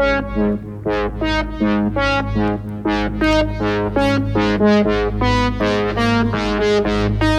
Thank you.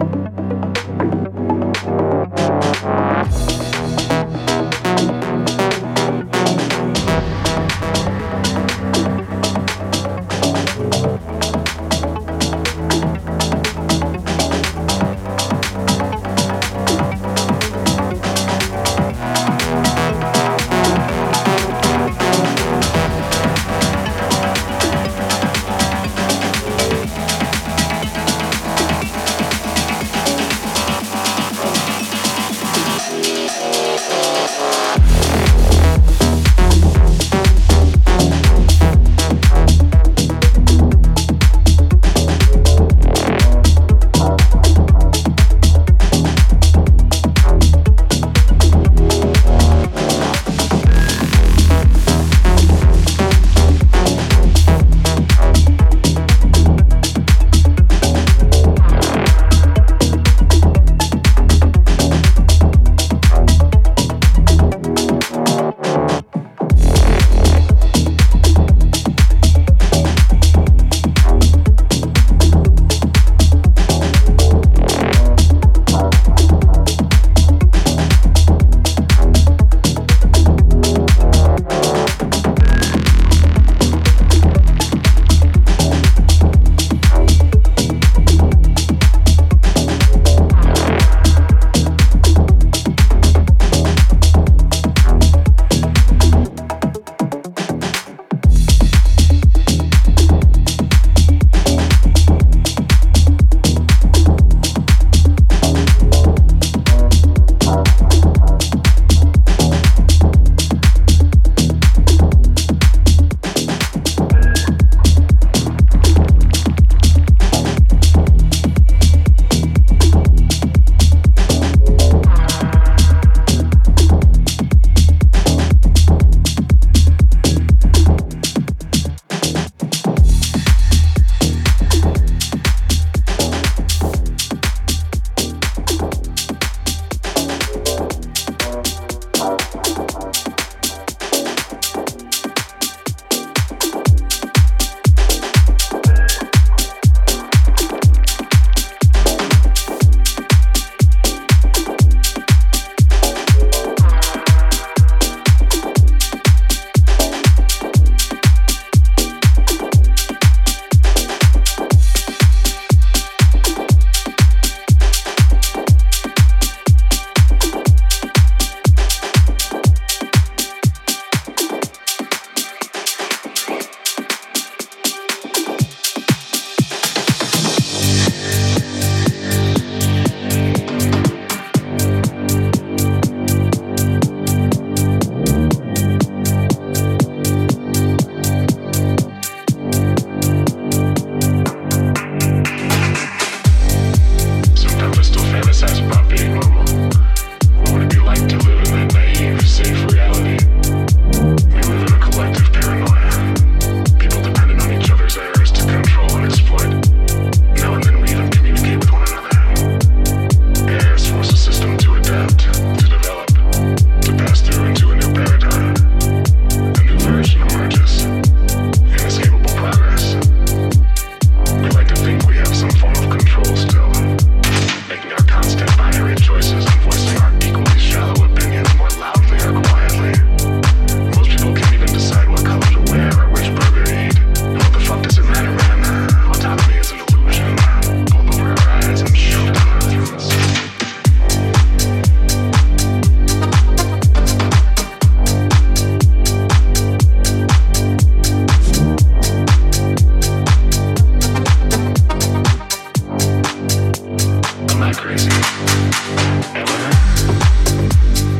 Bye. Crazy? Am I?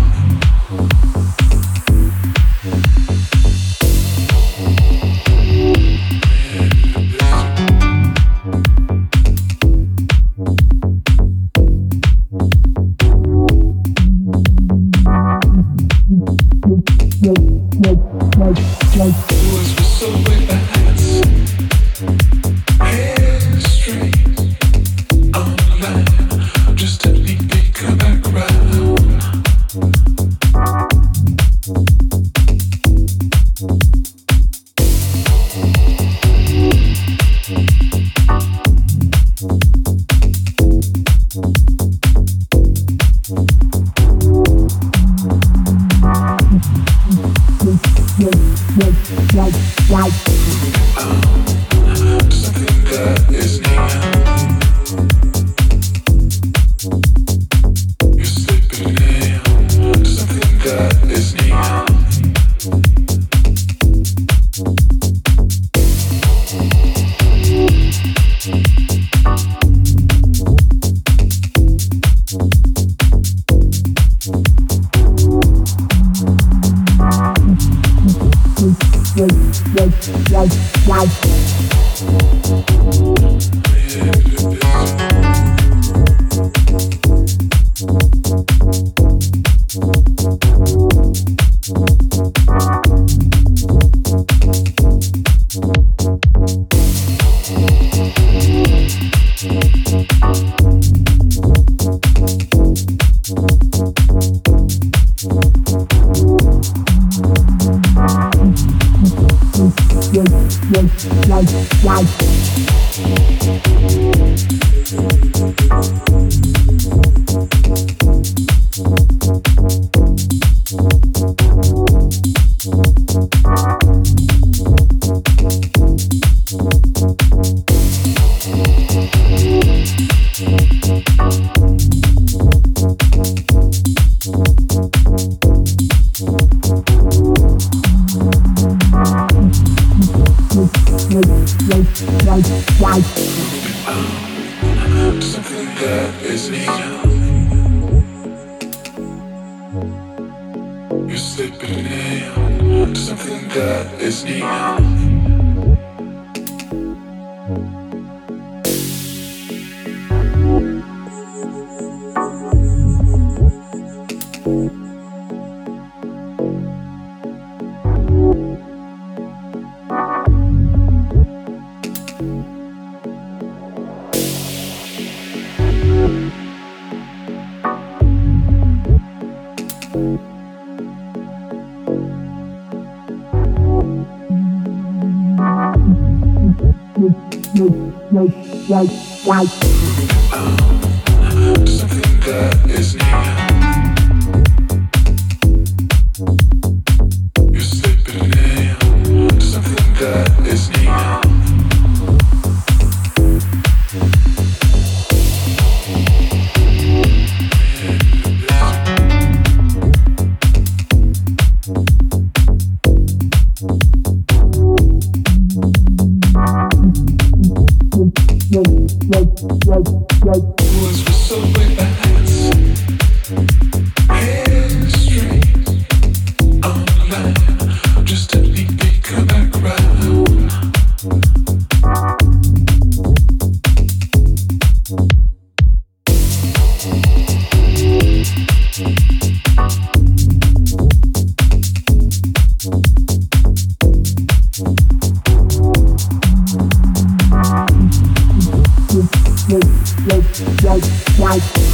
Wow, wow.